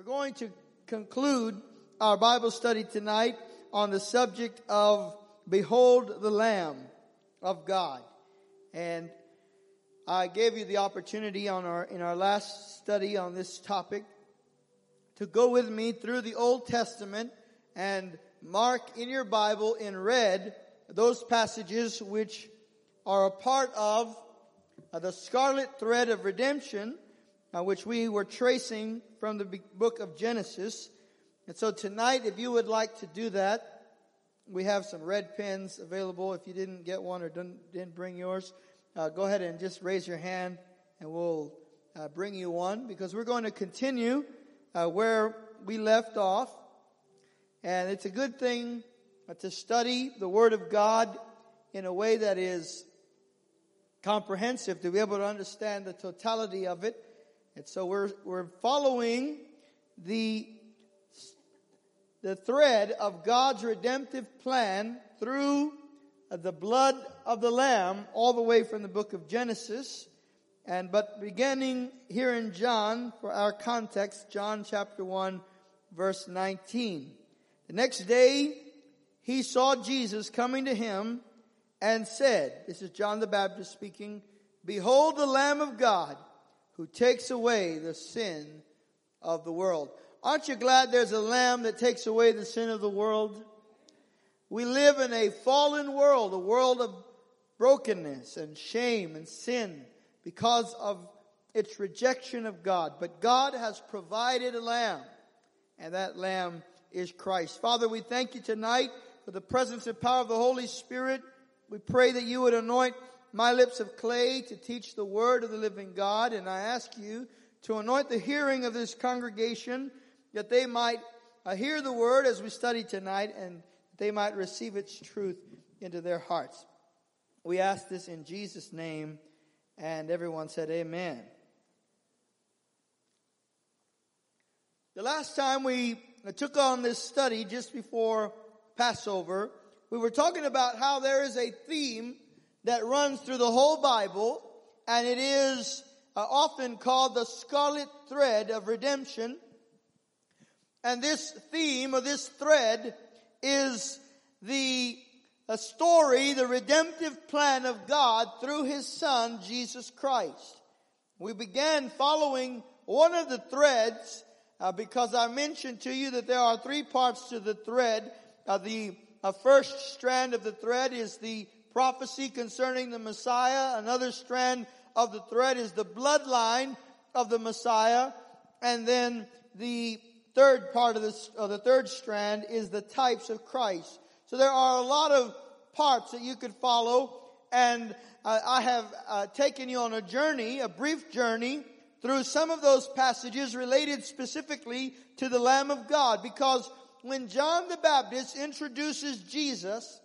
We're going to conclude our Bible study tonight on the subject of Behold the Lamb of God. And I gave you the opportunity on our, in our last study on this topic to go with me through the Old Testament and mark in your Bible in red those passages which are a part of the scarlet thread of redemption, which we were tracing from the book of Genesis. And so tonight, if you would like to do that, we have some red pens available. If you didn't get one or didn't, bring yours, uh, go ahead and just raise your hand and we'll uh, bring you one because we're going to continue uh, where we left off. And it's a good thing uh, to study the Word of God in a way that is comprehensive, to be able to understand the totality of it. And so we're, we're following the, the thread of God's redemptive plan through the blood of the Lamb all the way from the book of Genesis. And, but beginning here in John, for our context, John chapter 1 verse 19. The next day, he saw Jesus coming to him and said, this is John the Baptist speaking, behold the Lamb of God who takes away the sin of the world. Aren't you glad there's a lamb that takes away the sin of the world? We live in a fallen world, a world of brokenness and shame and sin because of its rejection of God. But God has provided a lamb, and that lamb is Christ. Father, we thank you tonight for the presence and power of the Holy Spirit. We pray that you would anoint my lips of clay to teach the word of the living God, and I ask you to anoint the hearing of this congregation that they might uh, hear the word as we study tonight and they might receive its truth into their hearts. We ask this in Jesus' name, and everyone said, Amen. The last time we took on this study just before Passover, we were talking about how there is a theme that runs through the whole Bible, and it is uh, often called the scarlet thread of redemption. And this theme or this thread is the a story, the redemptive plan of God through His Son, Jesus Christ. We began following one of the threads uh, because I mentioned to you that there are three parts to the thread. Uh, the uh, first strand of the thread is the prophecy concerning the Messiah. Another strand of the thread is the bloodline of the Messiah. And then the third part of this, or the third strand is the types of Christ. So there are a lot of parts that you could follow. And uh, I have uh, taken you on a journey, a brief journey through some of those passages related specifically to the Lamb of God because when John the Baptist introduces Jesus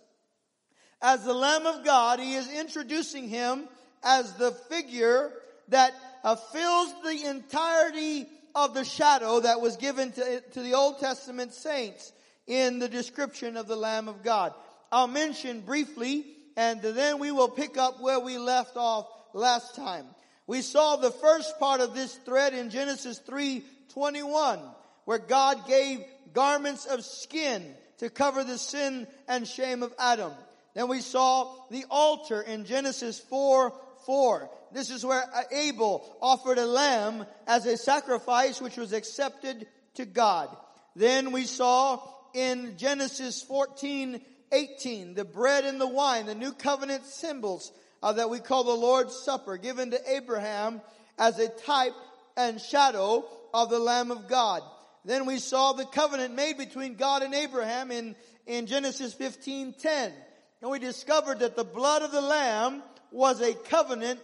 as the Lamb of God, he is introducing him as the figure that uh, fills the entirety of the shadow that was given to, to the Old Testament saints in the description of the Lamb of God. I'll mention briefly and then we will pick up where we left off last time. We saw the first part of this thread in Genesis 3:21 where God gave garments of skin to cover the sin and shame of Adam. Then we saw the altar in Genesis 4, 4. This is where Abel offered a lamb as a sacrifice which was accepted to God. Then we saw in Genesis 14, 18, the bread and the wine, the new covenant symbols uh, that we call the Lord's Supper given to Abraham as a type and shadow of the Lamb of God. Then we saw the covenant made between God and Abraham in, in Genesis 15, 10. And we discovered that the blood of the Lamb was a covenant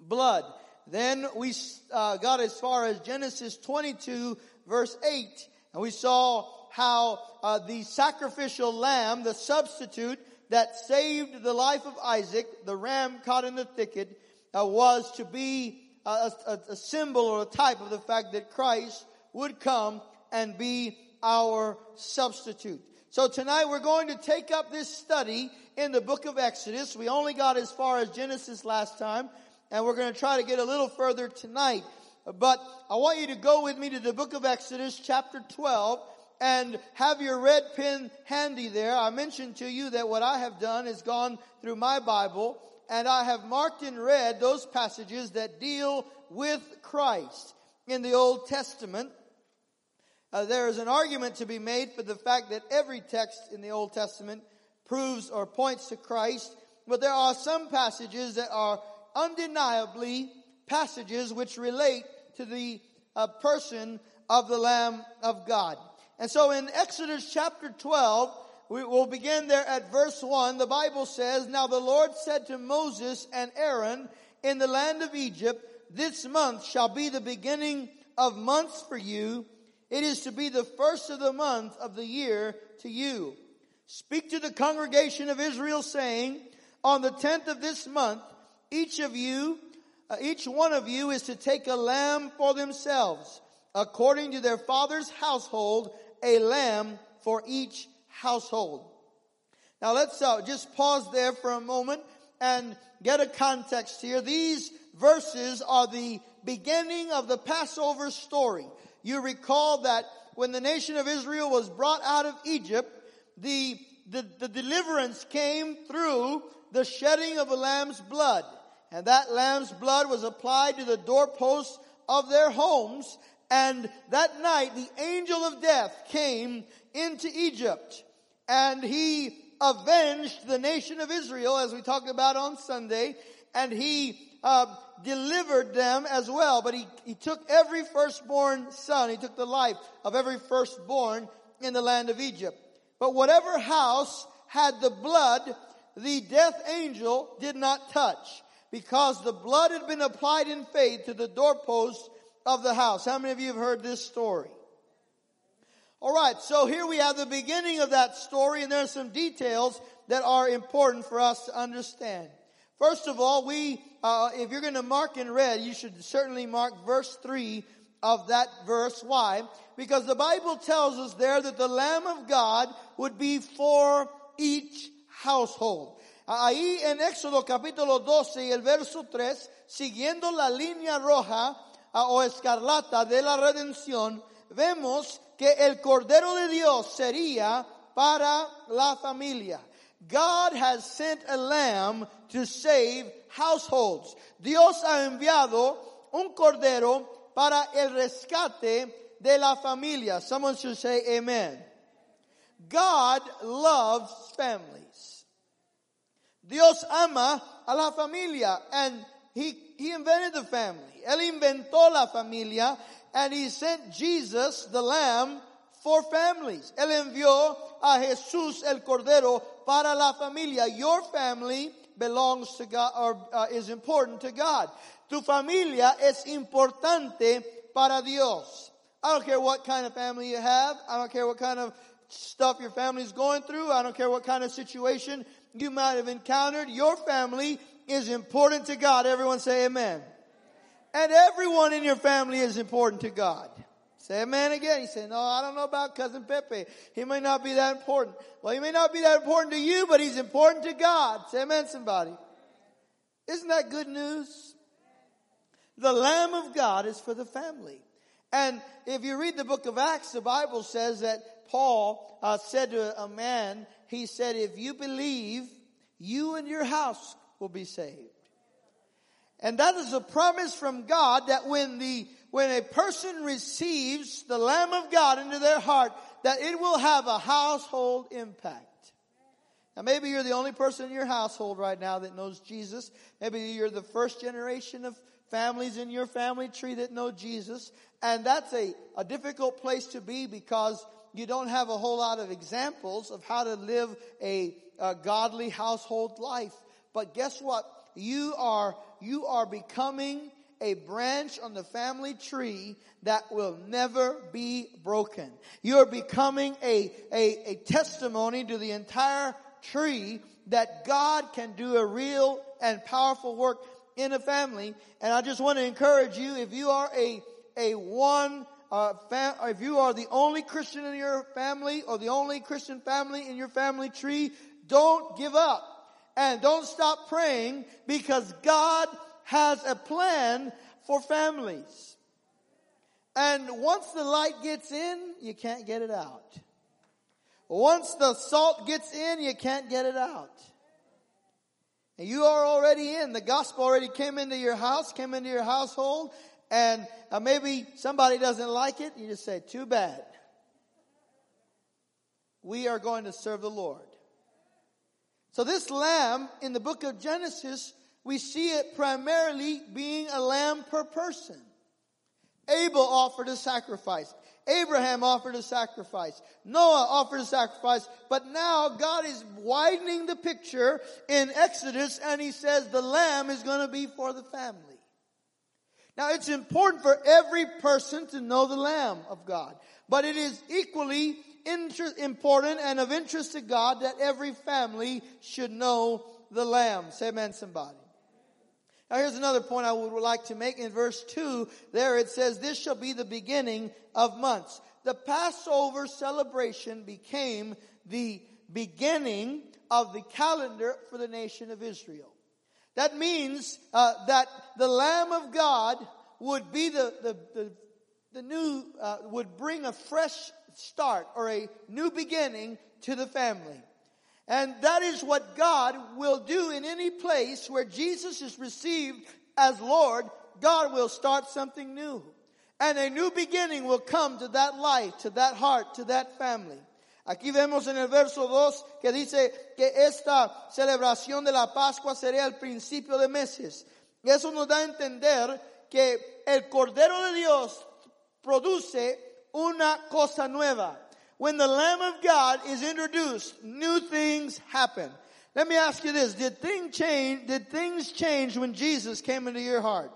blood. Then we uh, got as far as Genesis 22 verse 8. And we saw how uh, the sacrificial lamb, the substitute that saved the life of Isaac, the ram caught in the thicket, uh, was to be a, a, a symbol or a type of the fact that Christ would come and be our substitute. So tonight we're going to take up this study in the book of Exodus. We only got as far as Genesis last time, and we're going to try to get a little further tonight. But I want you to go with me to the book of Exodus, chapter 12, and have your red pen handy there. I mentioned to you that what I have done is gone through my Bible, and I have marked in red those passages that deal with Christ in the Old Testament. Uh, there is an argument to be made for the fact that every text in the Old Testament proves or points to Christ, but there are some passages that are undeniably passages which relate to the uh, person of the Lamb of God. And so in Exodus chapter 12, we will begin there at verse 1. The Bible says, Now the Lord said to Moses and Aaron in the land of Egypt, This month shall be the beginning of months for you. It is to be the first of the month of the year to you. Speak to the congregation of Israel saying, On the tenth of this month, each of you uh, each one of you is to take a lamb for themselves, according to their father's household, a lamb for each household. Now let's uh, just pause there for a moment and get a context here. These verses are the beginning of the Passover story. You recall that when the nation of Israel was brought out of Egypt, the, the, the deliverance came through the shedding of a lamb's blood. And that lamb's blood was applied to the doorposts of their homes. And that night, the angel of death came into Egypt. And he avenged the nation of Israel, as we talked about on Sunday, and he uh, delivered them as well. But he, he took every firstborn son, he took the life of every firstborn in the land of Egypt. But whatever house had the blood, the death angel did not touch because the blood had been applied in faith to the doorpost of the house. How many of you have heard this story? All right, so here we have the beginning of that story, and there are some details that are important for us to understand. First of all, we, uh, if you're going to mark in red, you should certainly mark verse 3 of that verse. Why? Because the Bible tells us there that the Lamb of God would be for each household. Ahí en Éxodo capítulo 12 y el verso 3, siguiendo la línea roja o escarlata de la redención, vemos que el Cordero de Dios sería para la familia. God has sent a lamb to save households. Dios ha enviado un cordero para el rescate de la familia. Someone should say amen. God loves families. Dios ama a la familia and he, he invented the family. Él inventó la familia and he sent Jesus, the lamb, for families. Él envió a Jesús el Cordero para la familia. Your family belongs to God or uh, is important to God. Tu familia es importante para Dios. I don't care what kind of family you have. I don't care what kind of stuff your family is going through. I don't care what kind of situation you might have encountered. Your family is important to God. Everyone say amen. And everyone in your family is important to God. Say amen again. He said, no, I don't know about cousin Pepe. He may not be that important. Well, he may not be that important to you, but he's important to God. Say amen somebody. Isn't that good news? The Lamb of God is for the family. And if you read the book of Acts, the Bible says that Paul uh, said to a man, he said, if you believe, you and your house will be saved. And that is a promise from God that when the, when a person receives the Lamb of God into their heart, that it will have a household impact. Now maybe you're the only person in your household right now that knows Jesus. Maybe you're the first generation of families in your family tree that know Jesus. And that's a, a difficult place to be because you don't have a whole lot of examples of how to live a, a godly household life. But guess what? You are, you are becoming a branch on the family tree that will never be broken. You're becoming a, a, a testimony to the entire tree that God can do a real and powerful work in a family. And I just want to encourage you, if you are a, a one uh, fam- if you are the only Christian in your family or the only Christian family in your family tree, don't give up and don't stop praying because God has a plan for families. And once the light gets in, you can't get it out. Once the salt gets in, you can't get it out. And you are already in. The gospel already came into your house, came into your household, and uh, maybe somebody doesn't like it. You just say, too bad. We are going to serve the Lord. So this lamb in the book of Genesis, we see it primarily being a lamb per person. Abel offered a sacrifice. Abraham offered a sacrifice. Noah offered a sacrifice. But now God is widening the picture in Exodus and he says the lamb is going to be for the family. Now it's important for every person to know the lamb of God. But it is equally important and of interest to God that every family should know the lamb. Say amen somebody. Now here's another point I would like to make in verse 2. There it says, this shall be the beginning of months. The Passover celebration became the beginning of the calendar for the nation of Israel. That means uh, that the Lamb of God would be the, the, the, the new, uh, would bring a fresh start or a new beginning to the family. And that is what God will do in any place where Jesus is received as Lord. God will start something new. And a new beginning will come to that life, to that heart, to that family. Aquí vemos en el verso 2 que dice que esta celebración de la Pascua sería el principio de meses. Eso nos da a entender que el Cordero de Dios produce una cosa nueva. When the Lamb of God is introduced, new things happen. Let me ask you this. Did things change, did things change when Jesus came into your heart?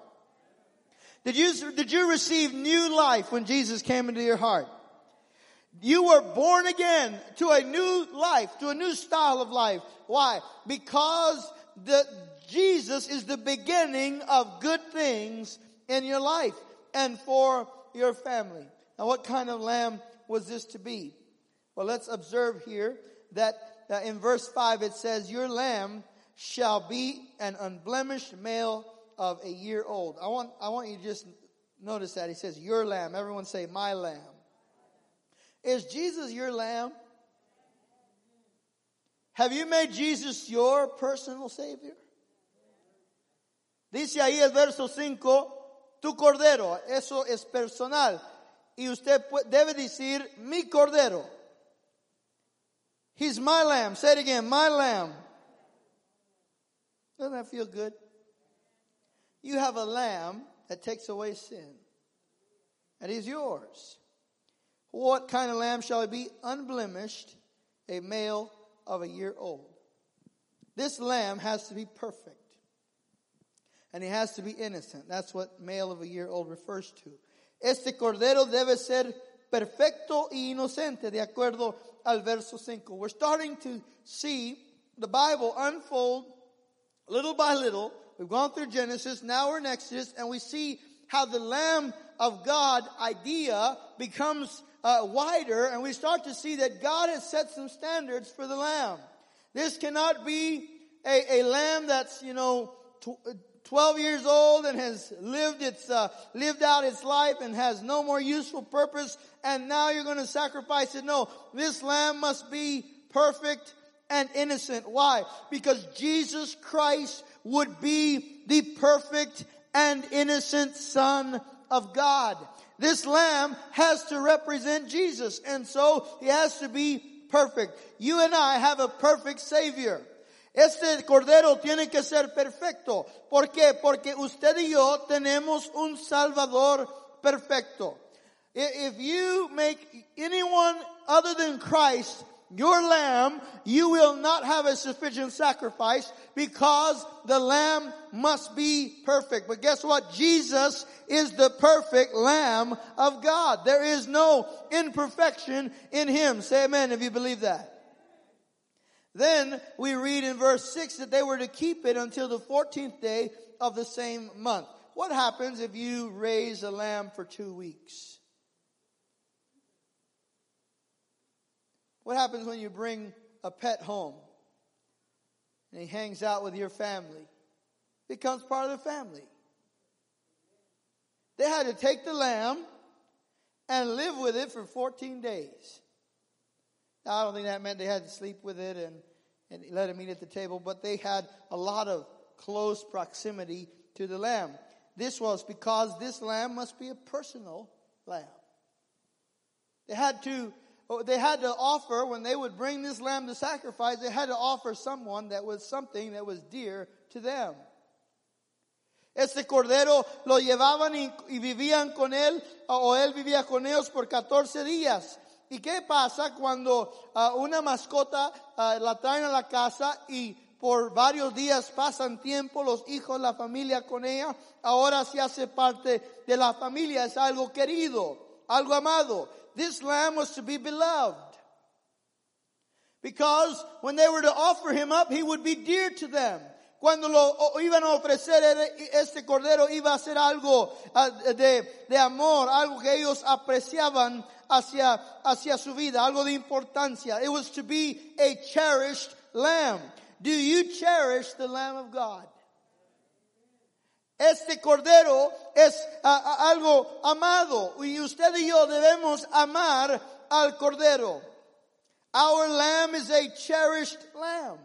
Did you, did you receive new life when Jesus came into your heart? You were born again to a new life, to a new style of life. Why? Because the, Jesus is the beginning of good things in your life and for your family. Now what kind of lamb was this to be? Well, let's observe here that uh, in verse 5 it says, Your lamb shall be an unblemished male of a year old. I want, I want you to just notice that. He says, Your lamb. Everyone say, My lamb. Is Jesus your lamb? Have you made Jesus your personal Savior? Dice ahí el verso 5, tu cordero, eso es personal. y usted debe decir mi cordero. He's my lamb. Say it again, my lamb. Doesn't that feel good? You have a lamb that takes away sin. And he's yours. What kind of lamb shall it be? Unblemished, a male of a year old. This lamb has to be perfect. And he has to be innocent. That's what male of a year old refers to. Este cordero debe ser perfecto e inocente, de acuerdo al verso 5. We're starting to see the Bible unfold little by little. We've gone through Genesis, now we're in Exodus, and we see how the Lamb of God idea becomes uh, wider, and we start to see that God has set some standards for the Lamb. This cannot be a, a lamb that's, you know, 12 years old and has lived its, uh, lived out its life and has no more useful purpose and now you're going to sacrifice it. No, this lamb must be perfect and innocent. Why? Because Jesus Christ would be the perfect and innocent son of God. This lamb has to represent Jesus and so he has to be perfect. You and I have a perfect savior. Este cordero tiene que ser perfecto. ¿Por qué? Porque usted y yo tenemos un Salvador perfecto. If you make anyone other than Christ your lamb, you will not have a sufficient sacrifice because the lamb must be perfect. But guess what? Jesus is the perfect lamb of God. There is no imperfection in him. Say amen if you believe that. Then we read in verse 6 that they were to keep it until the 14th day of the same month. What happens if you raise a lamb for two weeks? What happens when you bring a pet home and he hangs out with your family? Becomes part of the family. They had to take the lamb and live with it for 14 days. Now, I don't think that meant they had to sleep with it and, and let him eat at the table, but they had a lot of close proximity to the lamb. This was because this lamb must be a personal lamb. They had to oh, they had to offer when they would bring this lamb to sacrifice, they had to offer someone that was something that was dear to them. Este cordero lo llevaban y, y, vivían con él, o él vivía con ellos por 14 días. ¿Y qué pasa cuando uh, una mascota uh, la traen a la casa y por varios días pasan tiempo los hijos, la familia con ella? Ahora se hace parte de la familia, es algo querido, algo amado. This lamb was to be beloved. Because when they were to offer him up, he would be dear to them. Cuando lo iban a ofrecer este cordero iba a ser algo ah, de, de amor, algo que ellos apreciaban hacia, hacia su vida, algo de importancia. It was to be a cherished lamb. Do you cherish the Lamb of God? Este cordero es uh, algo amado y usted y yo debemos amar al cordero. Our lamb is a cherished lamb.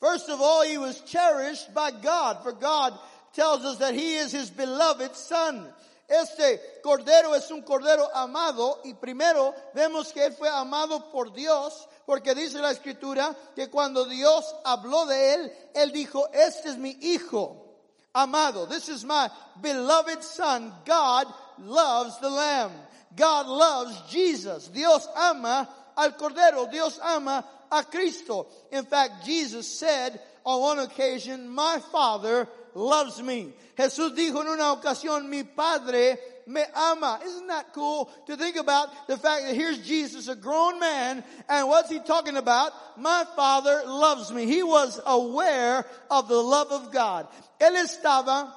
First of all, he was cherished by God, for God tells us that he is his beloved son. Este cordero es un cordero amado y primero vemos que él fue amado por Dios porque dice la escritura que cuando Dios habló de él, él dijo, este es mi hijo amado. This is my beloved son. God loves the lamb. God loves Jesus. Dios ama al cordero. Dios ama a Cristo. In fact, Jesus said on one occasion, my father loves me. Jesús dijo en una ocasión, mi padre me ama. Isn't that cool to think about the fact that here's Jesus, a grown man, and what's he talking about? My father loves me. He was aware of the love of God. Él estaba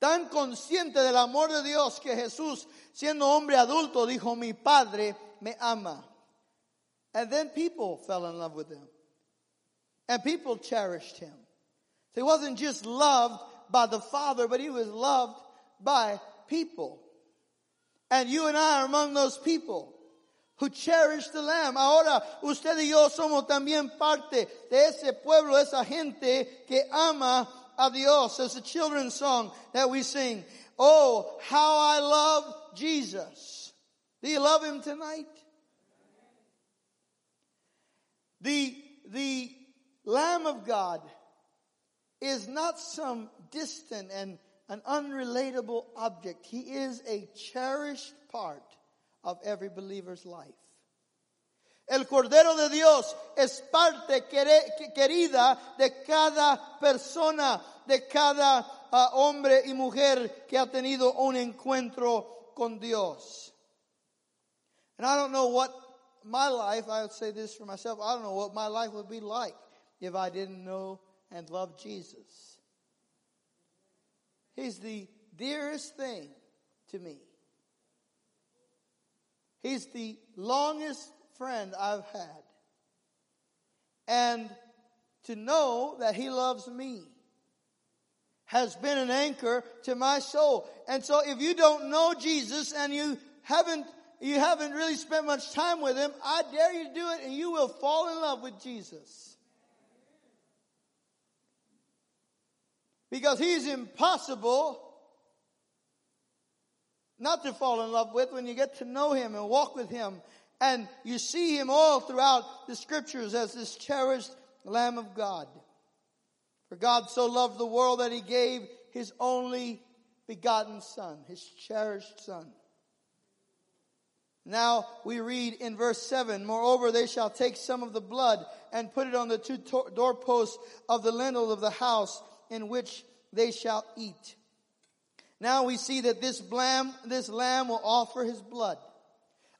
tan consciente del amor de Dios que Jesús, siendo hombre adulto, dijo, mi padre me ama. And then people fell in love with him. And people cherished him. So he wasn't just loved by the Father, but he was loved by people. And you and I are among those people who cherish the Lamb. Ahora, usted y yo somos también parte de ese pueblo, esa gente que ama a Dios. As a children's song that we sing. Oh, how I love Jesus. Do you love him tonight? The, the Lamb of God is not some distant and an unrelatable object. He is a cherished part of every believer's life. El Cordero de Dios es parte querida de cada persona, de cada uh, hombre y mujer que ha tenido un encuentro con Dios. And I don't know what my life, I would say this for myself, I don't know what my life would be like if I didn't know and love Jesus. He's the dearest thing to me. He's the longest friend I've had. And to know that He loves me has been an anchor to my soul. And so if you don't know Jesus and you haven't you haven't really spent much time with him, I dare you to do it and you will fall in love with Jesus. Because he's impossible not to fall in love with when you get to know him and walk with him. And you see him all throughout the scriptures as this cherished Lamb of God. For God so loved the world that he gave his only begotten Son, his cherished Son. Now we read in verse 7, Moreover, they shall take some of the blood and put it on the two doorposts of the lintel of the house in which they shall eat. Now we see that this lamb, this lamb will offer his blood.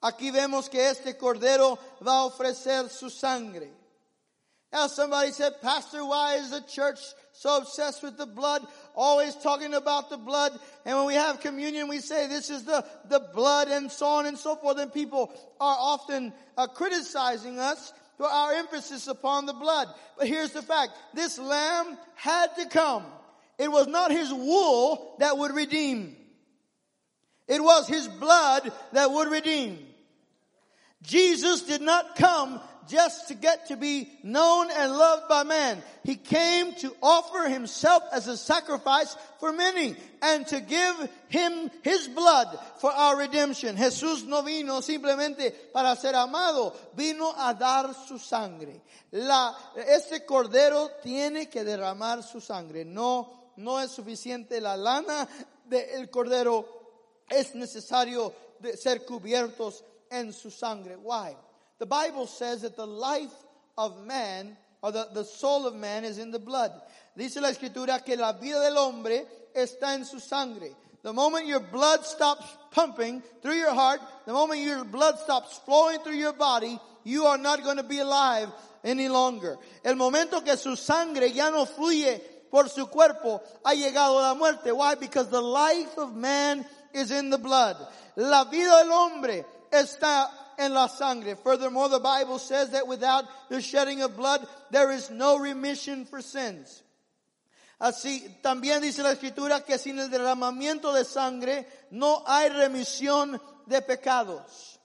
Aquí vemos que este cordero va a ofrecer su sangre. Now somebody said, Pastor, why is the church so obsessed with the blood? Always talking about the blood. And when we have communion, we say this is the, the blood and so on and so forth. And people are often uh, criticizing us our emphasis upon the blood. But here's the fact. This lamb had to come. It was not his wool that would redeem. It was his blood that would redeem. Jesus did not come just to get to be known and loved by man. He came to offer himself as a sacrifice for many and to give him his blood for our redemption. Jesús no vino simplemente para ser amado, vino a dar su sangre. La, este cordero tiene que derramar su sangre. No, no es suficiente la lana del cordero. Es necesario de ser cubiertos en su sangre. Why? The Bible says that the life of man, or the, the soul of man is in the blood. Dice la escritura que la vida del hombre está en su sangre. The moment your blood stops pumping through your heart, the moment your blood stops flowing through your body, you are not going to be alive any longer. El momento que su sangre ya no fluye por su cuerpo, ha llegado la muerte. Why? Because the life of man is in the blood. La vida del hombre está en la sangre. Furthermore, the Bible says that without the shedding of blood, there is no remission for sins. Así, también dice la escritura que sin el derramamiento de sangre no hay remisión de pecados.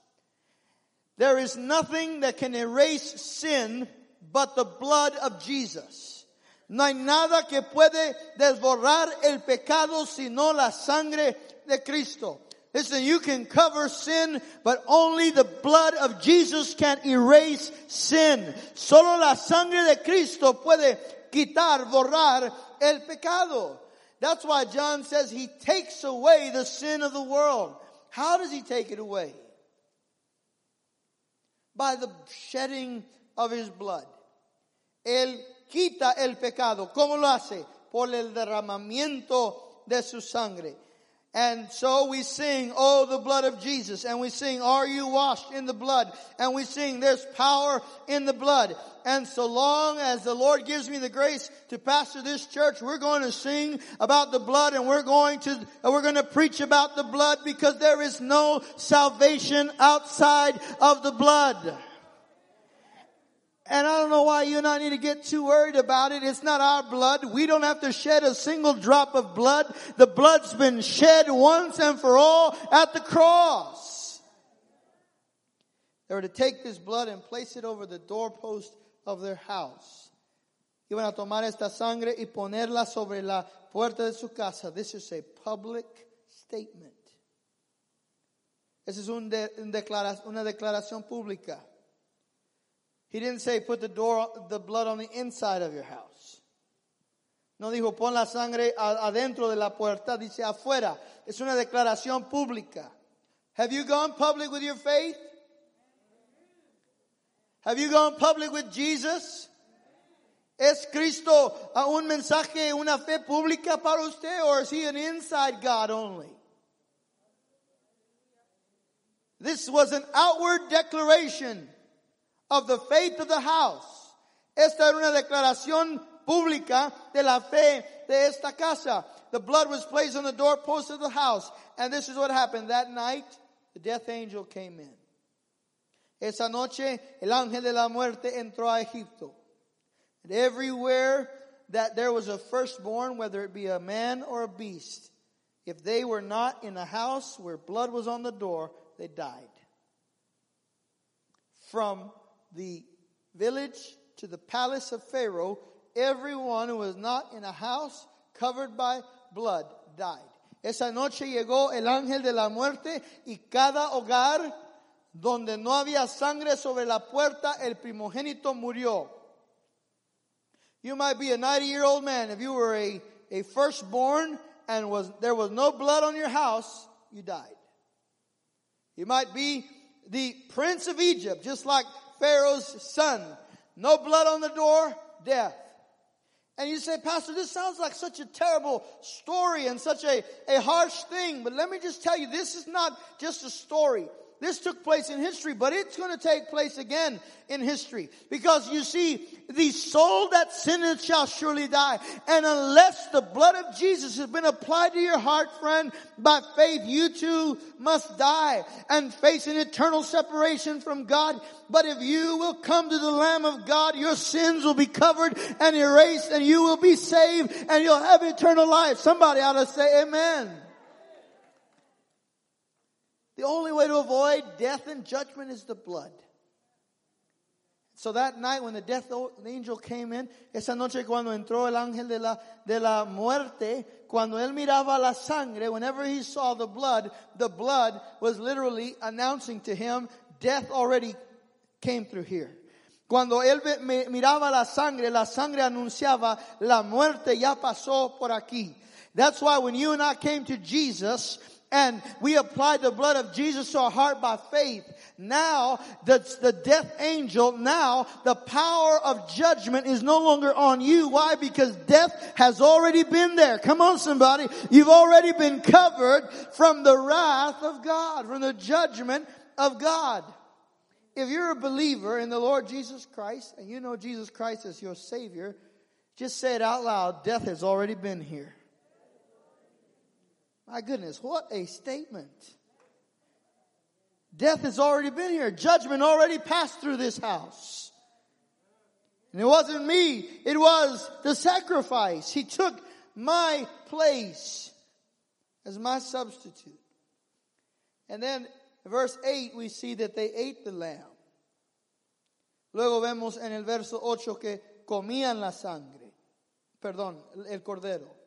There is nothing that can erase sin but the blood of Jesus. No hay nada que puede desborrar el pecado sino la sangre de Cristo. Listen, you can cover sin, but only the blood of Jesus can erase sin. Solo la sangre de Cristo puede quitar, borrar el pecado. That's why John says he takes away the sin of the world. How does he take it away? By the shedding of his blood. Él quita el pecado. ¿Cómo lo hace? Por el derramamiento de su sangre. And so we sing, Oh, the blood of Jesus. And we sing, Are you washed in the blood? And we sing, There's power in the blood. And so long as the Lord gives me the grace to pastor this church, we're going to sing about the blood and we're going to, we're going to preach about the blood because there is no salvation outside of the blood. And I don't know why you and I need to get too worried about it. It's not our blood. We don't have to shed a single drop of blood. The blood's been shed once and for all at the cross. They were to take this blood and place it over the doorpost of their house. Iban a tomar esta sangre y ponerla sobre la puerta de su casa. This is a public statement. Esa es una declaración pública. He didn't say put the door, the blood on the inside of your house. No dijo pon la sangre adentro de la puerta, dice afuera. Es una declaración pública. Have you gone public with your faith? Have you gone public with Jesus? ¿Es Cristo un mensaje, una fe pública para usted or is he an inside God only? This was an outward declaration of the faith of the house. Esta era una declaración pública de la fe de esta casa. The blood was placed on the doorpost of the house. And this is what happened. That night, the death angel came in. Esa noche, el ángel de la muerte entró a Egipto. And everywhere that there was a firstborn, whether it be a man or a beast, if they were not in a house where blood was on the door, they died. From the village to the palace of Pharaoh, everyone who was not in a house covered by blood died. Esa noche llegó el ángel de la muerte y cada hogar donde no había sangre sobre la puerta, el primogénito murió. You might be a 90 year old man. If you were a, a firstborn and was, there was no blood on your house, you died. You might be the prince of Egypt, just like Pharaoh's son. No blood on the door, death. And you say, Pastor, this sounds like such a terrible story and such a, a harsh thing. But let me just tell you, this is not just a story. This took place in history, but it's going to take place again in history. Because you see, the soul that sinneth shall surely die. And unless the blood of Jesus has been applied to your heart, friend, by faith, you too must die and face an eternal separation from God. But if you will come to the Lamb of God, your sins will be covered and erased and you will be saved and you'll have eternal life. Somebody ought to say amen. The only way to avoid death and judgment is the blood. So that night when the death angel came in, esa noche cuando entró el ángel de la, de la muerte, cuando él miraba la sangre, whenever he saw the blood, the blood was literally announcing to him, death already came through here. Cuando él miraba la sangre, la sangre anunciaba, la muerte ya pasó por aquí. That's why when you and I came to Jesus, and we applied the blood of Jesus to our heart by faith, now the, the death angel, now the power of judgment is no longer on you. Why? Because death has already been there. Come on somebody. You've already been covered from the wrath of God, from the judgment of God. If you're a believer in the Lord Jesus Christ and you know Jesus Christ as your Savior, just say it out loud. Death has already been here. My goodness, what a statement. Death has already been here. Judgment already passed through this house. And it wasn't me. It was the sacrifice. He took my place as my substitute. And then verse 8 we see that they ate the lamb. Luego vemos en el verso 8 que comían la sangre. Perdón, el cordero.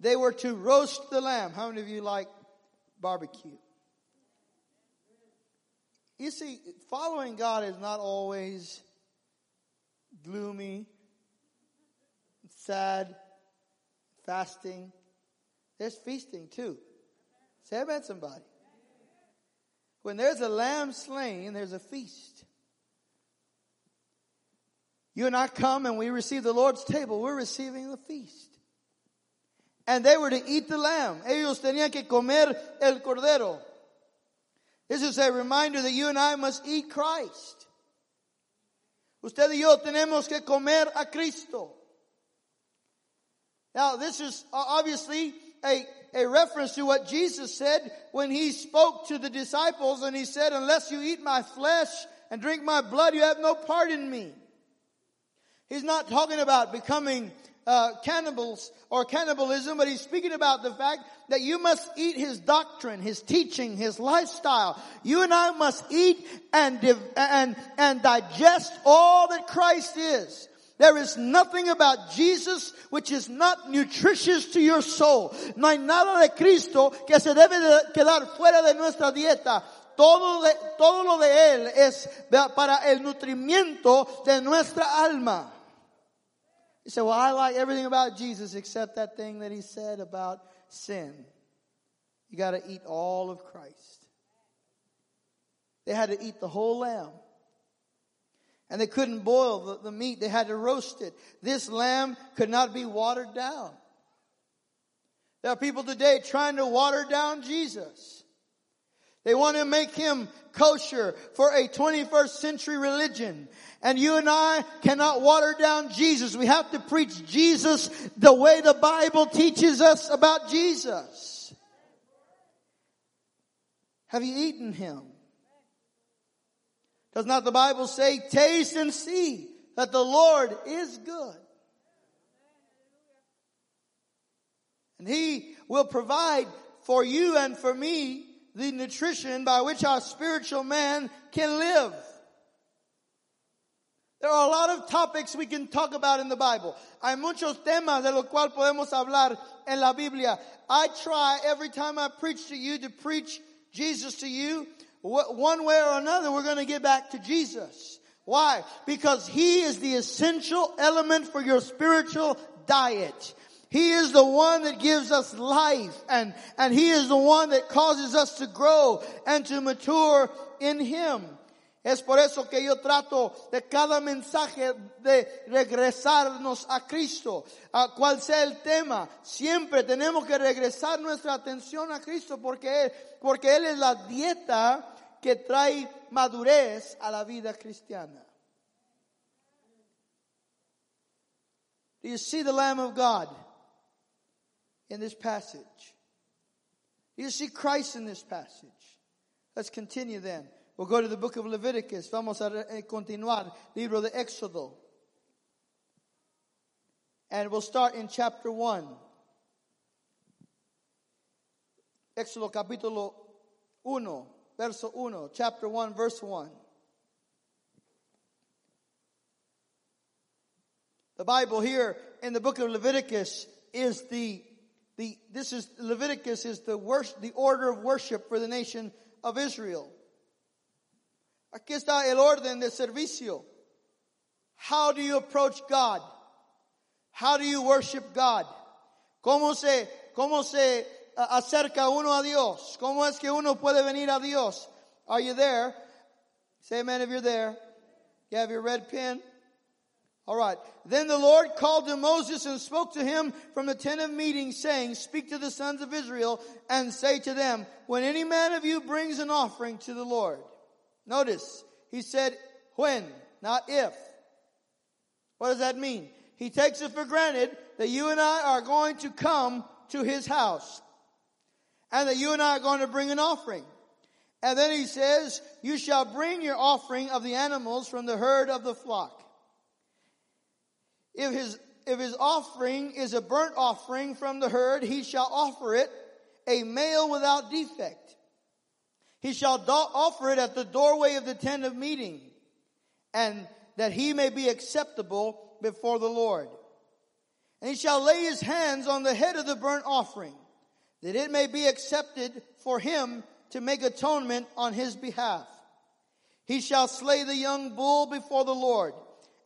They were to roast the lamb. How many of you like barbecue? You see, following God is not always gloomy, sad, fasting. There's feasting too. Say amen, somebody. When there's a lamb slain, there's a feast. You and I come and we receive the Lord's table, we're receiving the feast. And they were to eat the lamb. Ellos tenían que comer el cordero. This is a reminder that you and I must eat Christ. Usted y yo tenemos que comer a Cristo. Now, this is obviously a, a reference to what Jesus said when he spoke to the disciples and he said, unless you eat my flesh and drink my blood, you have no part in me. He's not talking about becoming uh, cannibals or cannibalism, but he's speaking about the fact that you must eat his doctrine, his teaching, his lifestyle. You and I must eat and and and digest all that Christ is. There is nothing about Jesus which is not nutritious to your soul. No hay nada de Cristo que se debe de quedar fuera de nuestra dieta. Todo, de, todo lo de Él es para el nutrimiento de nuestra alma. You say, well, I like everything about Jesus except that thing that he said about sin. You got to eat all of Christ. They had to eat the whole lamb. And they couldn't boil the, the meat. They had to roast it. This lamb could not be watered down. There are people today trying to water down Jesus. They want to make him kosher for a 21st century religion. And you and I cannot water down Jesus. We have to preach Jesus the way the Bible teaches us about Jesus. Have you eaten him? Does not the Bible say, taste and see that the Lord is good? And he will provide for you and for me the nutrition by which our spiritual man can live. There are a lot of topics we can talk about in the Bible. Hay muchos temas de los cuales podemos hablar en la Biblia. I try every time I preach to you to preach Jesus to you. One way or another, we're going to get back to Jesus. Why? Because He is the essential element for your spiritual diet. He is the one that gives us life and, and He is the one that causes us to grow and to mature in Him. Es por eso que yo trato de cada mensaje de regresarnos a Cristo, a cual sea el tema. Siempre tenemos que regresar nuestra atención a Cristo porque Él, porque Él es la dieta que trae madurez a la vida cristiana. Do you see the Lamb of God in this passage? You see Christ in this passage? Let's continue then. We'll go to the book of Leviticus. Vamos a eh, continuar. Libro de Éxodo. And we'll start in chapter 1. Éxodo capítulo 1, verso 1, chapter 1, verse 1. The Bible here in the book of Leviticus is the, the this is, Leviticus is the worship, the order of worship for the nation of Israel. Aquí está el orden de servicio. How do you approach God? How do you worship God? ¿Cómo se, cómo se uh, acerca uno a Dios? ¿Cómo es que uno puede venir a Dios? Are you there? Say amen if you're there. You have your red pen? All right. Then the Lord called to Moses and spoke to him from the tent of meeting saying, speak to the sons of Israel and say to them, when any man of you brings an offering to the Lord. Notice, he said when, not if. What does that mean? He takes it for granted that you and I are going to come to his house and that you and I are going to bring an offering. And then he says, you shall bring your offering of the animals from the herd of the flock. If his, if his offering is a burnt offering from the herd, he shall offer it a male without defect. He shall do- offer it at the doorway of the tent of meeting and that he may be acceptable before the Lord. And he shall lay his hands on the head of the burnt offering that it may be accepted for him to make atonement on his behalf. He shall slay the young bull before the Lord,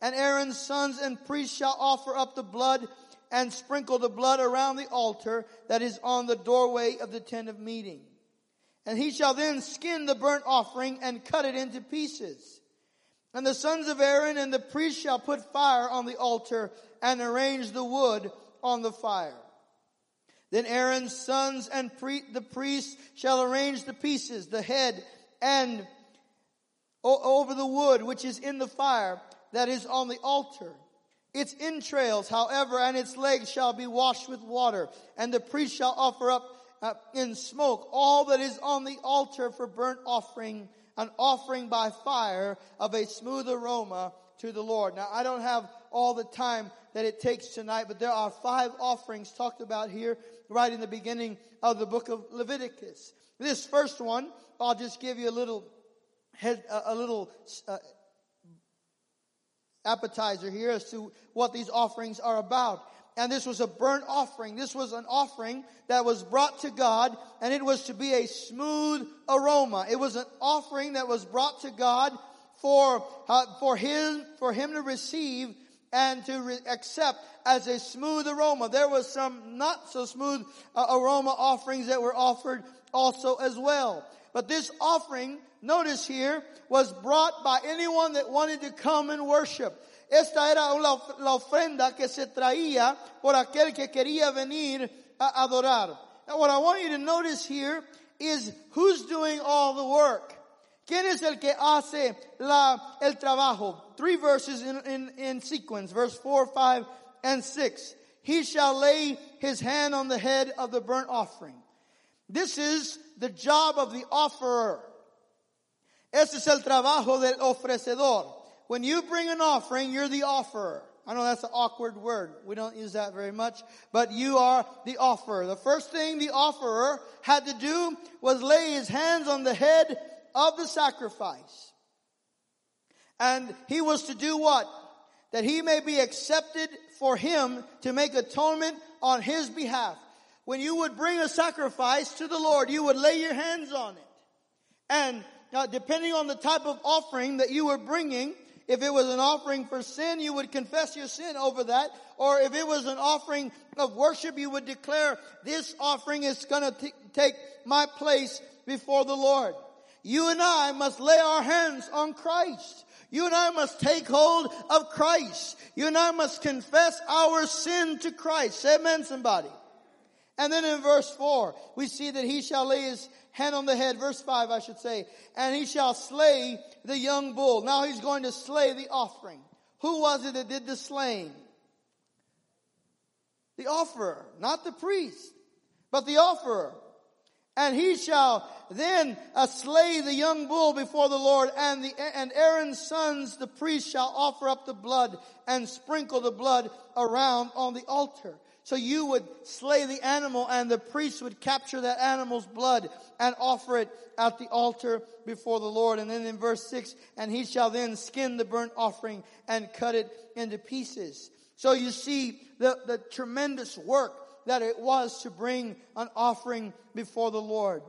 and Aaron's sons and priests shall offer up the blood and sprinkle the blood around the altar that is on the doorway of the tent of meeting. And he shall then skin the burnt offering and cut it into pieces. And the sons of Aaron and the priests shall put fire on the altar and arrange the wood on the fire. Then Aaron's sons and pre- the priests shall arrange the pieces, the head, and o- over the wood which is in the fire that is on the altar. Its entrails, however, and its legs shall be washed with water, and the priest shall offer up uh, in smoke all that is on the altar for burnt offering, an offering by fire of a smooth aroma to the Lord. Now, I don't have all the time that it takes tonight, but there are five offerings talked about here right in the beginning of the book of Leviticus. This first one, I'll just give you a little head, a little uh, appetizer here as to what these offerings are about. And this was a burnt offering. This was an offering that was brought to God and it was to be a smooth aroma. It was an offering that was brought to God for, uh, for him, for him to receive and to re- accept as a smooth aroma. There was some not so smooth uh, aroma offerings that were offered also as well. But this offering, notice here, was brought by anyone that wanted to come and worship. Esta era la, la ofrenda que se traía por aquel que quería venir a adorar. Now what I want you to notice here is who's doing all the work. ¿Quién es el que hace la, el trabajo? Three verses in, in, in sequence, verse 4, 5, and 6. He shall lay his hand on the head of the burnt offering. This is the job of the offerer. Ese es el trabajo del ofrecedor. When you bring an offering, you're the offerer. I know that's an awkward word. We don't use that very much, but you are the offerer. The first thing the offerer had to do was lay his hands on the head of the sacrifice. And he was to do what? That he may be accepted for him to make atonement on his behalf. When you would bring a sacrifice to the Lord, you would lay your hands on it. And uh, depending on the type of offering that you were bringing, if it was an offering for sin, you would confess your sin over that. Or if it was an offering of worship, you would declare, this offering is gonna take my place before the Lord. You and I must lay our hands on Christ. You and I must take hold of Christ. You and I must confess our sin to Christ. Amen somebody. And then in verse 4, we see that he shall lay his hand on the head, verse 5 I should say, and he shall slay the young bull. Now he's going to slay the offering. Who was it that did the slaying? The offerer, not the priest, but the offerer. And he shall then uh, slay the young bull before the Lord and the, and Aaron's sons, the priest shall offer up the blood and sprinkle the blood around on the altar. So you would slay the animal and the priest would capture that animal's blood and offer it at the altar before the Lord. And then in verse 6, and he shall then skin the burnt offering and cut it into pieces. So you see the, the tremendous work that it was to bring an offering before the Lord.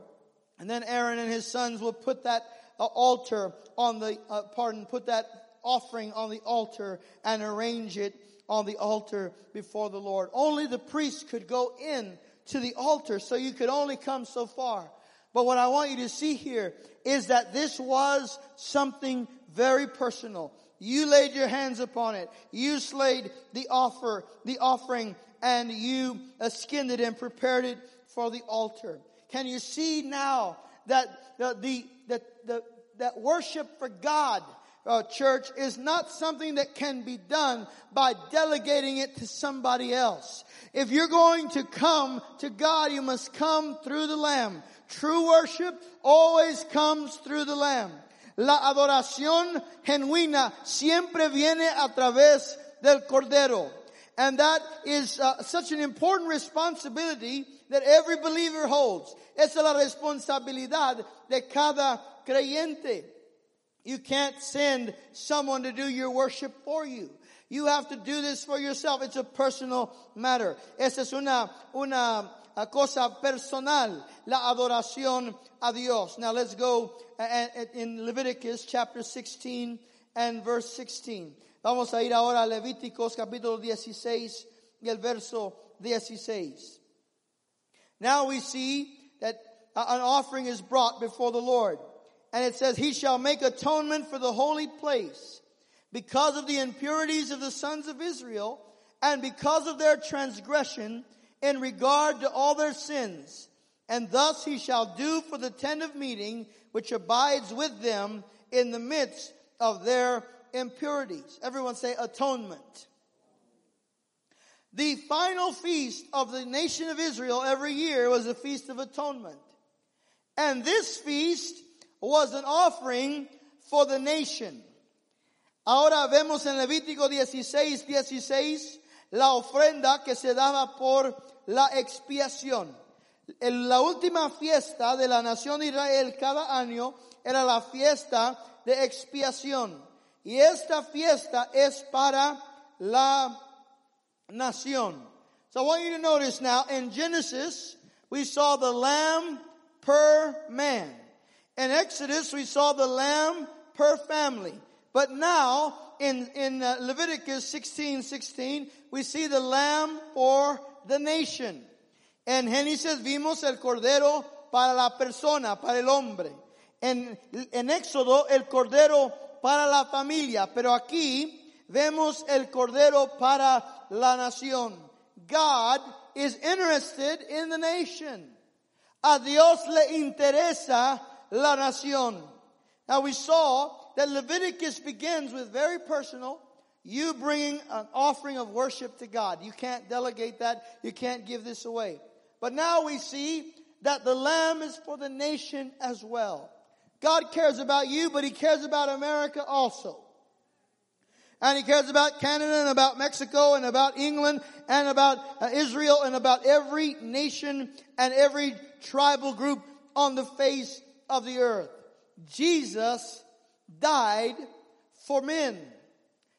And then Aaron and his sons will put that uh, altar on the, uh, pardon, put that offering on the altar and arrange it on the altar before the Lord. Only the priest could go in to the altar, so you could only come so far. But what I want you to see here is that this was something very personal. You laid your hands upon it. You slayed the offer, the offering, and you skinned it and prepared it for the altar. Can you see now that the, the, the, the that worship for God uh, church is not something that can be done by delegating it to somebody else. If you're going to come to God, you must come through the Lamb. True worship always comes through the Lamb. La adoración genuina siempre viene a través del Cordero. And that is uh, such an important responsibility that every believer holds. Esa es la responsabilidad de cada creyente. You can't send someone to do your worship for you. You have to do this for yourself. It's a personal matter. Esa es una, una cosa personal, la adoración a Dios. Now let's go in Leviticus chapter 16 and verse 16. Vamos a ir ahora a Levíticos capítulo 16 y el verso 16. Now we see that uh, an offering is brought before the Lord. And it says, He shall make atonement for the holy place because of the impurities of the sons of Israel and because of their transgression in regard to all their sins. And thus he shall do for the tent of meeting which abides with them in the midst of their impurities. Everyone say atonement. The final feast of the nation of Israel every year was the Feast of Atonement. And this feast was an offering for the nation. Ahora vemos en Levítico 16, 16 la ofrenda que se daba por la expiación. La última fiesta de la nación de Israel cada año era la fiesta de expiación. Y esta fiesta es para la nación. So I want you to notice now, in Genesis, we saw the lamb per man. In Exodus, we saw the lamb per family. But now, in, in uh, Leviticus 16, 16, we see the lamb for the nation. En Génesis vimos el cordero para la persona, para el hombre. En, en Éxodo, el cordero para la familia. Pero aquí vemos el cordero para la nación. God is interested in the nation. A Dios le interesa la nación. Now we saw that Leviticus begins with very personal, you bringing an offering of worship to God. You can't delegate that. You can't give this away. But now we see that the lamb is for the nation as well. God cares about you, but he cares about America also. And he cares about Canada and about Mexico and about England and about uh, Israel and about every nation and every tribal group on the face of the earth. Jesus died for men.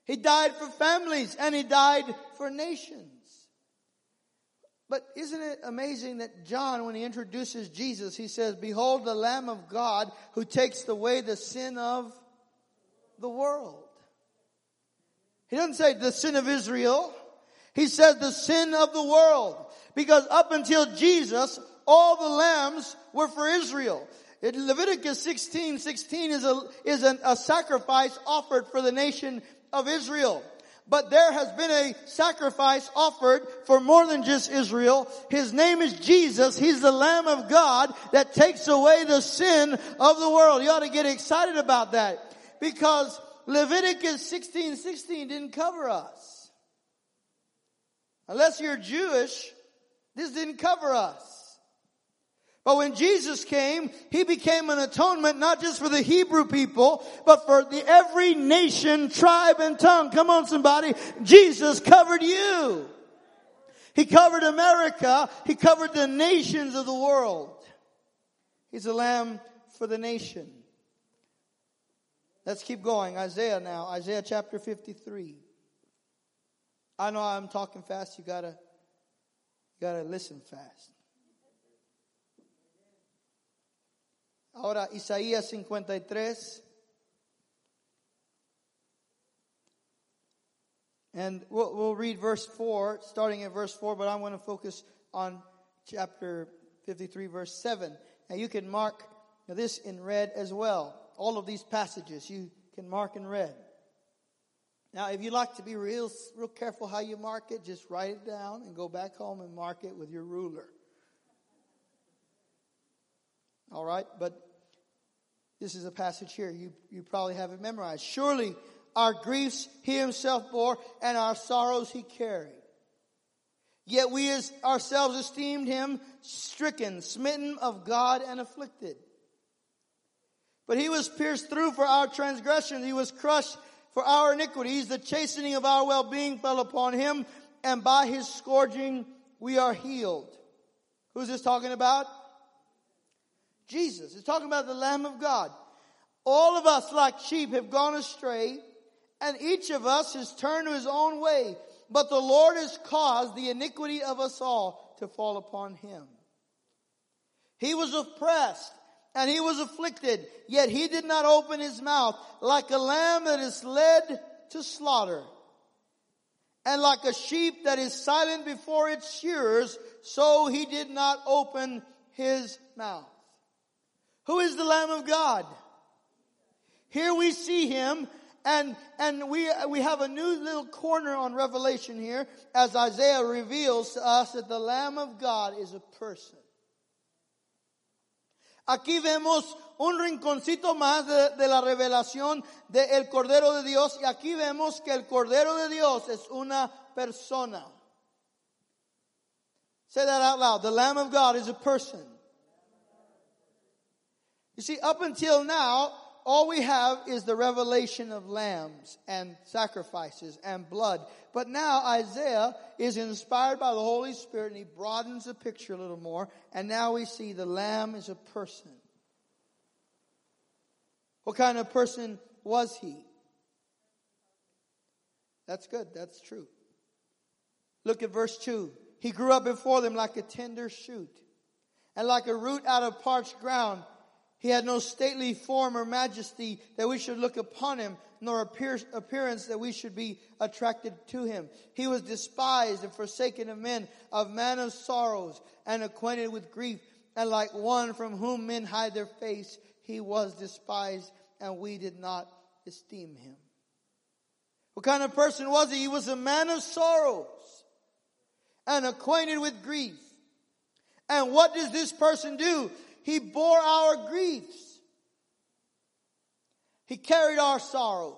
He died for families and he died for nations. But isn't it amazing that John, when he introduces Jesus, he says, behold the Lamb of God who takes away the sin of the world. He doesn't say the sin of Israel. He says the sin of the world. Because up until Jesus, all the lambs were for Israel. Leviticus 16, 16 is a, is an, a sacrifice offered for the nation of Israel. But there has been a sacrifice offered for more than just Israel. His name is Jesus. He's the Lamb of God that takes away the sin of the world. You ought to get excited about that because Leviticus 16, 16 didn't cover us. Unless you're Jewish, this didn't cover us. But when Jesus came, He became an atonement not just for the Hebrew people, but for the every nation, tribe, and tongue. Come on somebody. Jesus covered you. He covered America. He covered the nations of the world. He's a lamb for the nation. Let's keep going. Isaiah now. Isaiah chapter 53. I know I'm talking fast. You gotta, you gotta listen fast. Ahora, Isaías 53. And we'll, we'll, read verse 4, starting at verse 4, but I'm going to focus on chapter 53, verse 7. Now you can mark this in red as well. All of these passages you can mark in red. Now, if you like to be real, real careful how you mark it, just write it down and go back home and mark it with your ruler. All right, but this is a passage here. You, you probably have it memorized. Surely our griefs he himself bore and our sorrows he carried. Yet we as ourselves esteemed him stricken, smitten of God and afflicted. But he was pierced through for our transgressions. He was crushed for our iniquities. The chastening of our well-being fell upon him and by his scourging we are healed. Who's this talking about? Jesus. It's talking about the Lamb of God. All of us, like sheep, have gone astray, and each of us has turned to his own way. But the Lord has caused the iniquity of us all to fall upon him. He was oppressed and he was afflicted, yet he did not open his mouth like a lamb that is led to slaughter. And like a sheep that is silent before its shearers, so he did not open his mouth. Who is the Lamb of God? Here we see him and, and we, we have a new little corner on Revelation here as Isaiah reveals to us that the Lamb of God is a person. Aquí vemos un rinconcito más de, de la revelación del de Cordero de Dios y aquí vemos que el Cordero de Dios es una persona. Say that out loud. The Lamb of God is a person. You see, up until now, all we have is the revelation of lambs and sacrifices and blood. But now Isaiah is inspired by the Holy Spirit and he broadens the picture a little more. And now we see the lamb is a person. What kind of person was he? That's good. That's true. Look at verse 2. He grew up before them like a tender shoot and like a root out of parched ground. He had no stately form or majesty that we should look upon him, nor appearance that we should be attracted to him. He was despised and forsaken of men, of man of sorrows, and acquainted with grief, and like one from whom men hide their face, he was despised, and we did not esteem him. What kind of person was he? He was a man of sorrows, and acquainted with grief. And what does this person do? He bore our griefs. He carried our sorrows.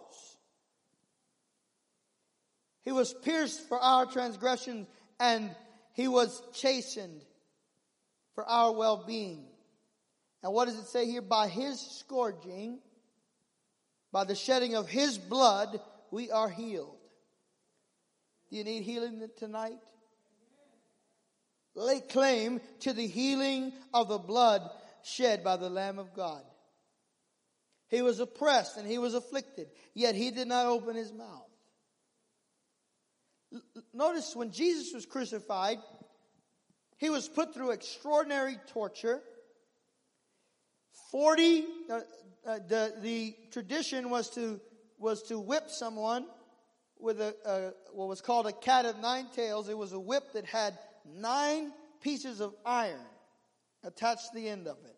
He was pierced for our transgressions and he was chastened for our well-being. And what does it say here? By his scourging, by the shedding of his blood, we are healed. Do you need healing tonight? Lay claim to the healing of the blood shed by the Lamb of God. He was oppressed and he was afflicted, yet he did not open his mouth. Notice when Jesus was crucified, he was put through extraordinary torture. 40, uh, uh, the, the tradition was to, was to whip someone with a, what was called a cat of nine tails. It was a whip that had nine pieces of iron attached to the end of it.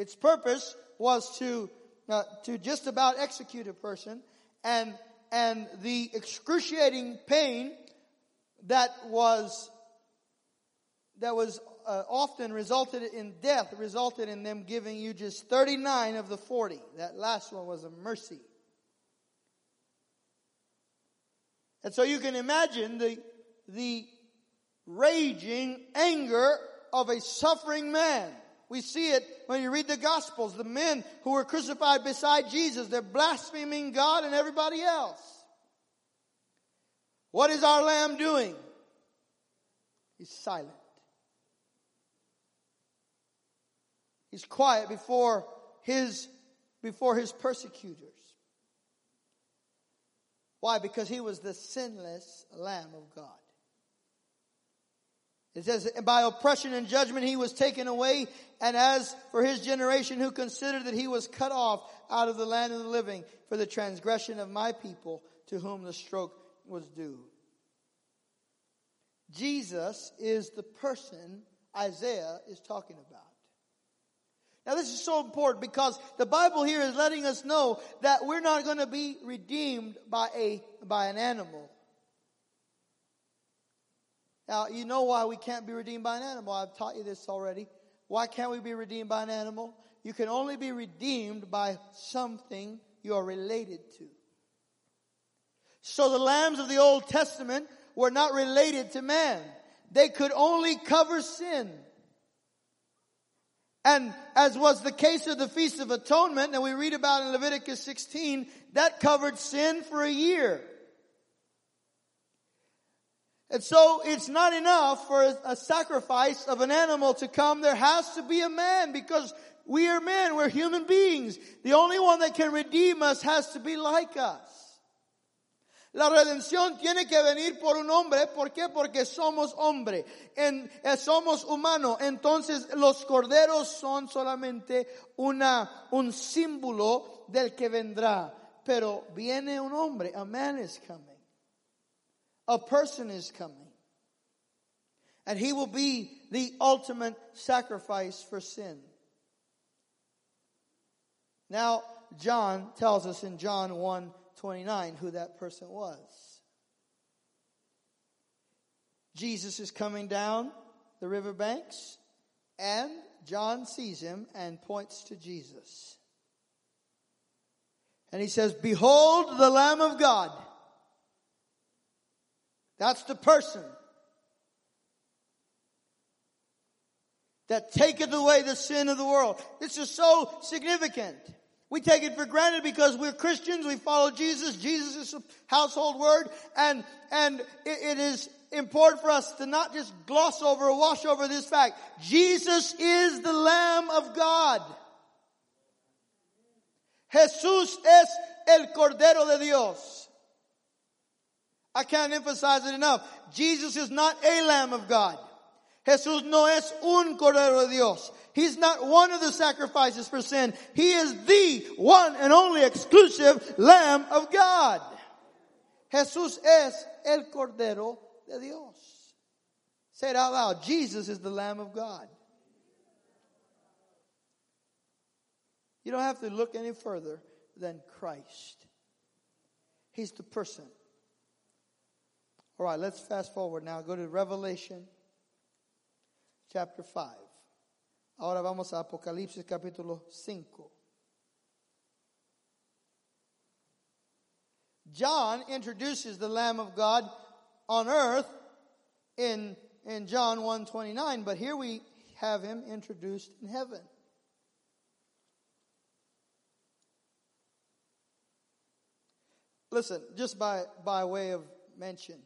Its purpose was to, uh, to just about execute a person and, and the excruciating pain that was, that was uh, often resulted in death resulted in them giving you just 39 of the 40. That last one was a mercy. And so you can imagine the, the raging anger of a suffering man. We see it when you read the Gospels. The men who were crucified beside Jesus, they're blaspheming God and everybody else. What is our Lamb doing? He's silent. He's quiet before his, before his persecutors. Why? Because he was the sinless Lamb of God. It says, by oppression and judgment he was taken away, and as for his generation who considered that he was cut off out of the land of the living for the transgression of my people to whom the stroke was due. Jesus is the person Isaiah is talking about. Now this is so important because the Bible here is letting us know that we're not going to be redeemed by a, by an animal. Now, you know why we can't be redeemed by an animal. I've taught you this already. Why can't we be redeemed by an animal? You can only be redeemed by something you are related to. So the lambs of the Old Testament were not related to man. They could only cover sin. And as was the case of the Feast of Atonement, that we read about in Leviticus 16, that covered sin for a year. And so it's not enough for a, sacrifice of an animal to come. There has to be a man because we are men. We're human beings. The only one that can redeem us has to be like us. La redención tiene que venir por un hombre. ¿Por qué? Porque somos hombre. En, eh, somos humanos. Entonces los corderos son solamente una, un símbolo del que vendrá. Pero viene un hombre. A man is coming. A person is coming. And he will be the ultimate sacrifice for sin. Now, John tells us in John 1 29 who that person was. Jesus is coming down the riverbanks, and John sees him and points to Jesus. And he says, Behold the Lamb of God that's the person that taketh away the sin of the world. This is so significant. We take it for granted because we're Christians, we follow Jesus, Jesus is a household word, and, and it, it is important for us to not just gloss over or wash over this fact. Jesus is the Lamb of God. Jesús es el Cordero de Dios. I can't emphasize it enough. Jesus is not a Lamb of God. Jesús no es un Cordero de Dios. He's not one of the sacrifices for sin. He is the one and only exclusive Lamb of God. Jesús es el Cordero de Dios. Say it out loud. Jesus is the Lamb of God. You don't have to look any further than Christ. He's the person. All right, let's fast forward now. Go to Revelation chapter 5. Ahora vamos a Apocalipsis capítulo 5. John introduces the Lamb of God on earth in, in John 1.29, but here we have him introduced in heaven. Listen, just by, by way of mention,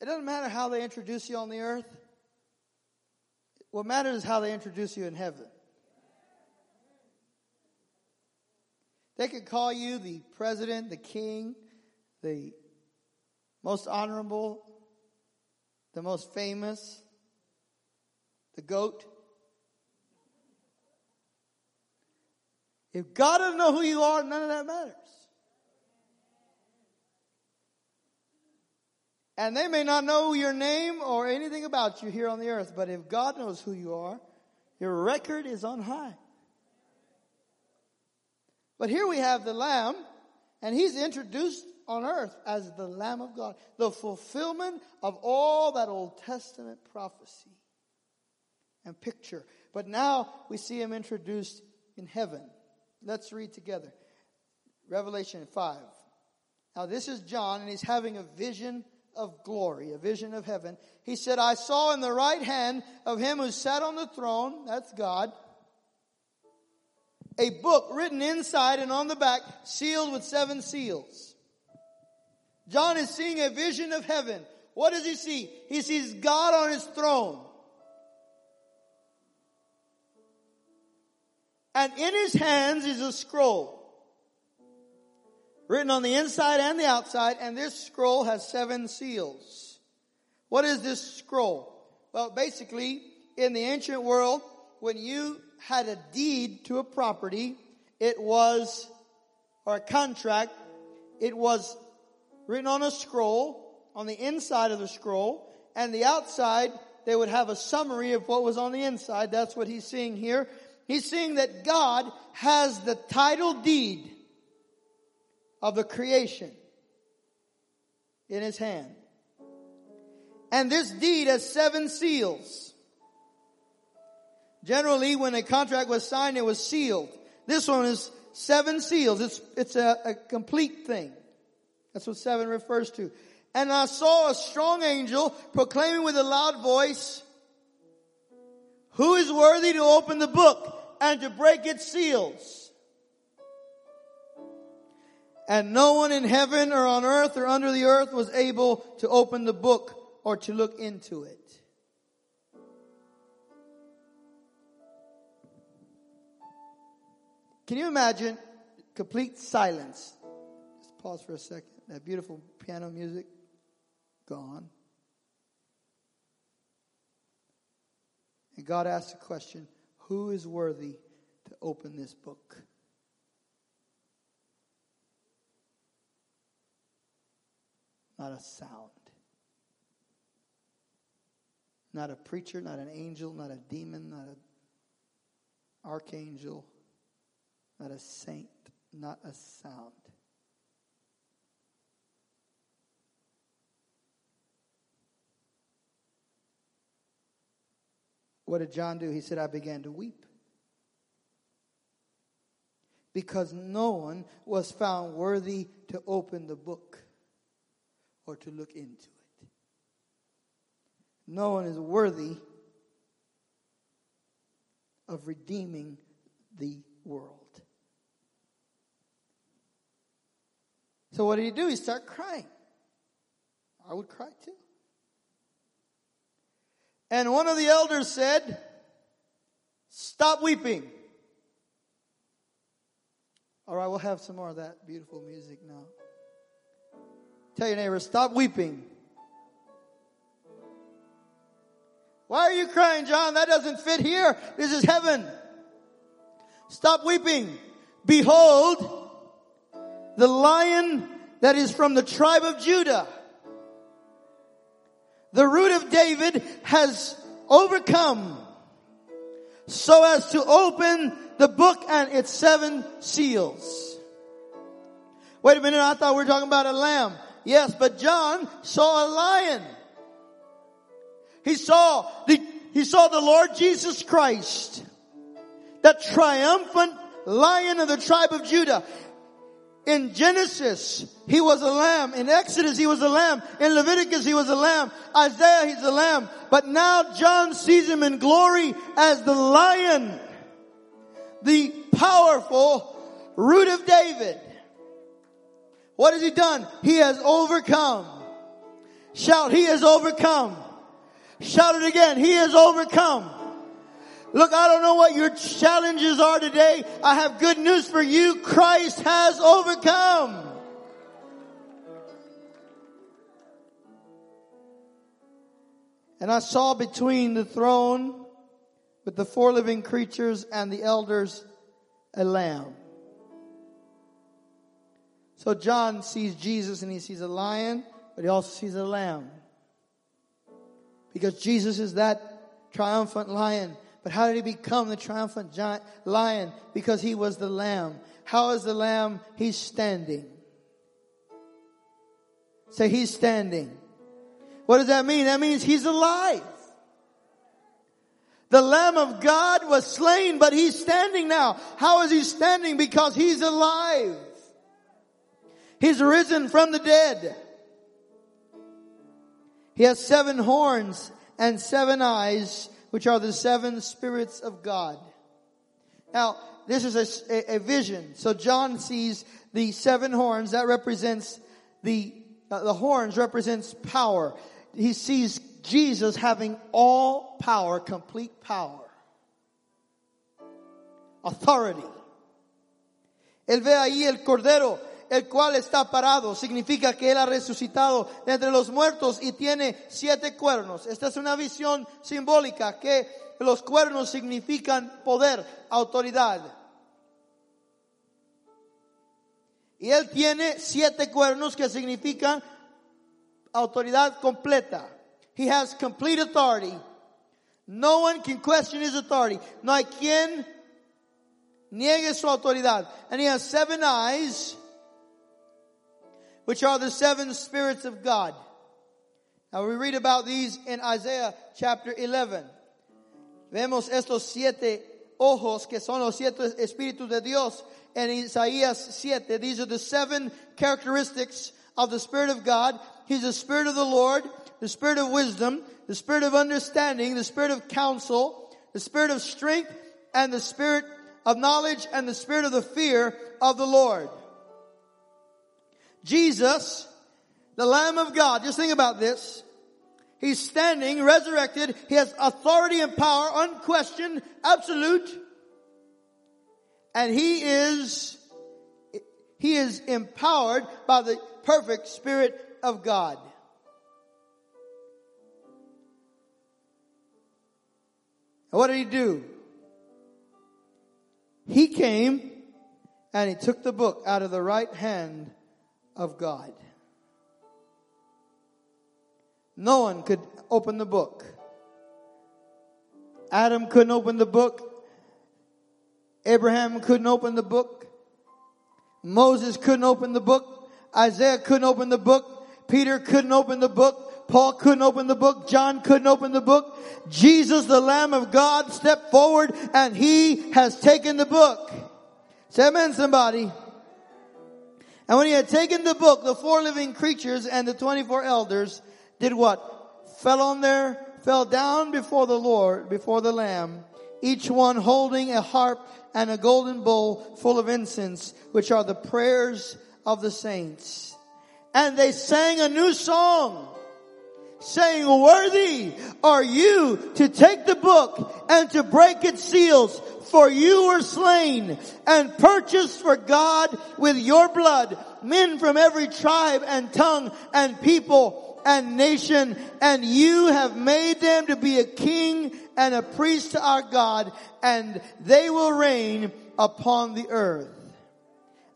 it doesn't matter how they introduce you on the earth. What matters is how they introduce you in heaven. They could call you the president, the king, the most honorable, the most famous, the goat. If God doesn't know who you are, none of that matters. And they may not know your name or anything about you here on the earth, but if God knows who you are, your record is on high. But here we have the Lamb, and he's introduced on earth as the Lamb of God, the fulfillment of all that Old Testament prophecy and picture. But now we see him introduced in heaven. Let's read together. Revelation 5. Now this is John, and he's having a vision of glory, a vision of heaven. He said, I saw in the right hand of him who sat on the throne, that's God, a book written inside and on the back, sealed with seven seals. John is seeing a vision of heaven. What does he see? He sees God on his throne. And in his hands is a scroll written on the inside and the outside, and this scroll has seven seals. What is this scroll? Well, basically, in the ancient world, when you had a deed to a property, it was, or a contract, it was written on a scroll, on the inside of the scroll, and the outside, they would have a summary of what was on the inside. That's what he's seeing here. He's seeing that God has the title deed of the creation in his hand. And this deed has seven seals. Generally, when a contract was signed, it was sealed. This one is seven seals. It's, it's a, a complete thing. That's what seven refers to. And I saw a strong angel proclaiming with a loud voice, who is worthy to open the book and to break its seals? And no one in heaven or on earth or under the earth was able to open the book or to look into it. Can you imagine complete silence? Just pause for a second. That beautiful piano music gone. And God asked the question Who is worthy to open this book? Not a sound. Not a preacher, not an angel, not a demon, not an archangel not a saint, not a sound. What did John do? He said, I began to weep. Because no one was found worthy to open the book or to look into it. No one is worthy of redeeming the world. So what did he do? He started crying. I would cry too. And one of the elders said, Stop weeping. All right, we'll have some more of that beautiful music now. Tell your neighbor, stop weeping. Why are you crying, John? That doesn't fit here. This is heaven. Stop weeping. Behold, the lion that is from the tribe of Judah. The root of David has overcome so as to open the book and its seven seals. Wait a minute, I thought we were talking about a lamb. Yes, but John saw a lion. He saw the, he saw the Lord Jesus Christ, that triumphant lion of the tribe of Judah. In Genesis, he was a lamb. In Exodus, he was a lamb. In Leviticus, he was a lamb. Isaiah, he's a lamb. But now John sees him in glory as the lion, the powerful root of David. What has he done? He has overcome. Shout, he has overcome. Shout it again. He has overcome. Look, I don't know what your challenges are today. I have good news for you. Christ has overcome. And I saw between the throne with the four living creatures and the elders a lamb. So John sees Jesus and he sees a lion, but he also sees a lamb. Because Jesus is that triumphant lion but how did he become the triumphant giant lion? Because he was the lamb. How is the lamb? He's standing. Say, he's standing. What does that mean? That means he's alive. The Lamb of God was slain, but he's standing now. How is he standing? Because he's alive. He's risen from the dead. He has seven horns and seven eyes which are the seven spirits of God. Now, this is a, a, vision. So John sees the seven horns. That represents the, uh, the horns represents power. he sees Jesus having all power, complete power, authority. Él ve ahí el cordero, el cual está parado. Significa que él ha resucitado entre los muertos y tiene siete cuernos. Esta es una visión simbólica que los cuernos significan poder, autoridad. Y él tiene siete cuernos que significan autoridad completa. He has complete authority. No one can question his authority. No hay quien niegue su autoridad. And he has seven eyes, which are the seven spirits of God. Now we read about these in Isaiah chapter 11. Vemos estos siete ojos que son los siete espíritus de Dios in Isaías 7. These are the seven characteristics of the Spirit of God. He's the Spirit of the Lord, the Spirit of wisdom, the Spirit of understanding, the Spirit of counsel, the Spirit of strength, and the Spirit of knowledge, and the Spirit of the fear of the Lord. Jesus, the Lamb of God, just think about this. He's standing, resurrected. He has authority and power, unquestioned, absolute. And he is, he is empowered by the perfect Spirit of God. And what did he do? He came and he took the book out of the right hand of God. No one could open the book. Adam couldn't open the book. Abraham couldn't open the book. Moses couldn't open the book. Isaiah couldn't open the book. Peter couldn't open the book. Paul couldn't open the book. John couldn't open the book. Jesus, the Lamb of God, stepped forward and he has taken the book. Say amen, somebody. And when he had taken the book, the four living creatures and the 24 elders did what? Fell on their, fell down before the Lord, before the Lamb, each one holding a harp and a golden bowl full of incense, which are the prayers of the saints. And they sang a new song, saying, worthy are you to take the book and to break its seals, for you were slain and purchased for God with your blood men from every tribe and tongue and people and nation, and you have made them to be a king and a priest to our God, and they will reign upon the earth.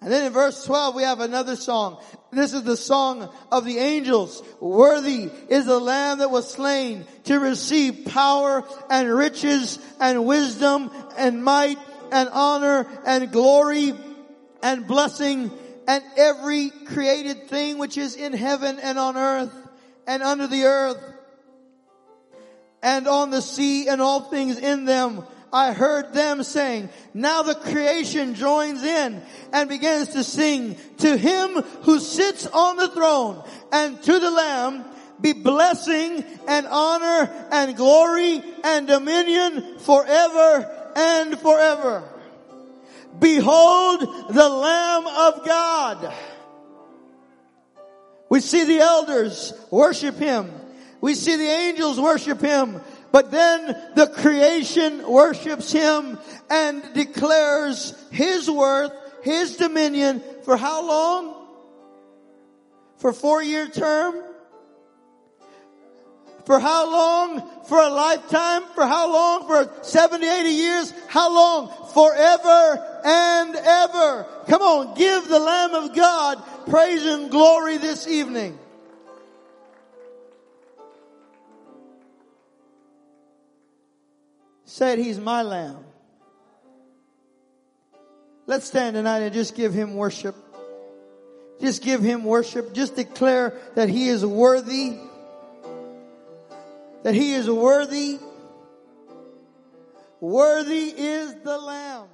And then in verse 12 we have another song. This is the song of the angels. Worthy is the lamb that was slain to receive power and riches and wisdom and might and honor and glory and blessing and every created thing which is in heaven and on earth and under the earth and on the sea and all things in them. I heard them saying, now the creation joins in and begins to sing to him who sits on the throne and to the lamb be blessing and honor and glory and dominion forever and forever. Behold the Lamb of God we see the elders worship Him. We see the angels worship Him. But then the creation worships Him and declares His worth, His dominion for how long? For four year term? For how long? For a lifetime? For how long? For 70, 80 years? How long? Forever and ever. Come on, give the Lamb of God praise and glory this evening. Said he's my lamb. Let's stand tonight and just give him worship. Just give him worship. Just declare that he is worthy. That he is worthy. Worthy is the lamb.